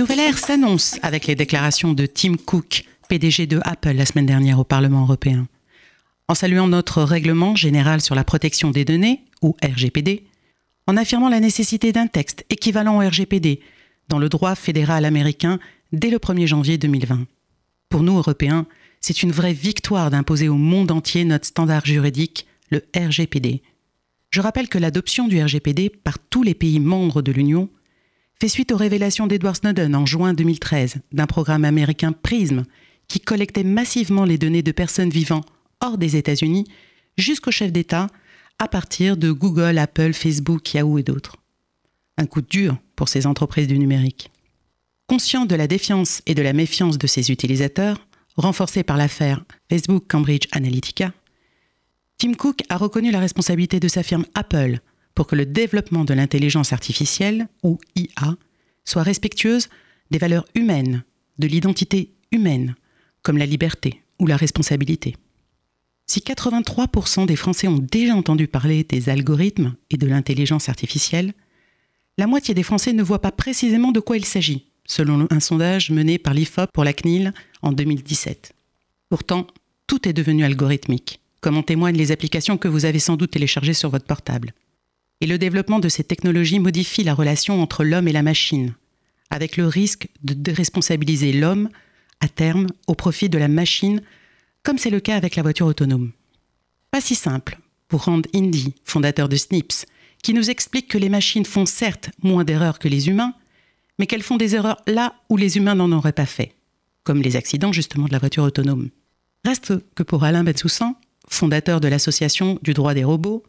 nouvelle ère s'annonce avec les déclarations de Tim Cook, PDG de Apple la semaine dernière au Parlement européen. En saluant notre règlement général sur la protection des données, ou RGPD, en affirmant la nécessité d'un texte équivalent au RGPD dans le droit fédéral américain dès le 1er janvier 2020. Pour nous, Européens, c'est une vraie victoire d'imposer au monde entier notre standard juridique, le RGPD. Je rappelle que l'adoption du RGPD par tous les pays membres de l'Union fait suite aux révélations d'Edward Snowden en juin 2013 d'un programme américain PRISM qui collectait massivement les données de personnes vivant hors des États-Unis jusqu'aux chefs d'État à partir de Google, Apple, Facebook, Yahoo et d'autres. Un coup dur pour ces entreprises du numérique. Conscient de la défiance et de la méfiance de ses utilisateurs, renforcée par l'affaire Facebook Cambridge Analytica, Tim Cook a reconnu la responsabilité de sa firme Apple pour que le développement de l'intelligence artificielle, ou IA, soit respectueuse des valeurs humaines, de l'identité humaine, comme la liberté ou la responsabilité. Si 83% des Français ont déjà entendu parler des algorithmes et de l'intelligence artificielle, la moitié des Français ne voient pas précisément de quoi il s'agit, selon un sondage mené par l'IFOP pour la CNIL en 2017. Pourtant, tout est devenu algorithmique, comme en témoignent les applications que vous avez sans doute téléchargées sur votre portable. Et le développement de ces technologies modifie la relation entre l'homme et la machine, avec le risque de déresponsabiliser l'homme à terme au profit de la machine, comme c'est le cas avec la voiture autonome. Pas si simple pour Rand Indy, fondateur de Snips, qui nous explique que les machines font certes moins d'erreurs que les humains, mais qu'elles font des erreurs là où les humains n'en auraient pas fait, comme les accidents justement de la voiture autonome. Reste que pour Alain Bensoussan, fondateur de l'association du droit des robots,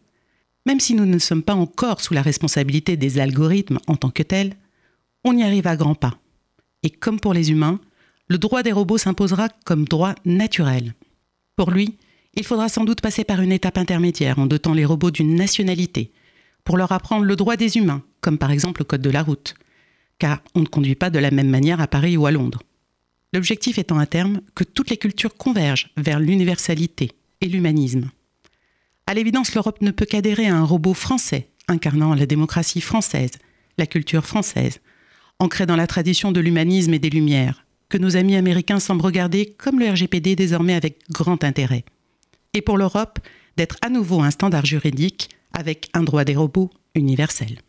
même si nous ne sommes pas encore sous la responsabilité des algorithmes en tant que tels, on y arrive à grands pas. Et comme pour les humains, le droit des robots s'imposera comme droit naturel. Pour lui, il faudra sans doute passer par une étape intermédiaire en dotant les robots d'une nationalité, pour leur apprendre le droit des humains, comme par exemple le code de la route, car on ne conduit pas de la même manière à Paris ou à Londres. L'objectif étant à terme que toutes les cultures convergent vers l'universalité et l'humanisme. À l'évidence, l'Europe ne peut qu'adhérer à un robot français, incarnant la démocratie française, la culture française, ancrée dans la tradition de l'humanisme et des Lumières, que nos amis américains semblent regarder comme le RGPD désormais avec grand intérêt. Et pour l'Europe, d'être à nouveau un standard juridique avec un droit des robots universel.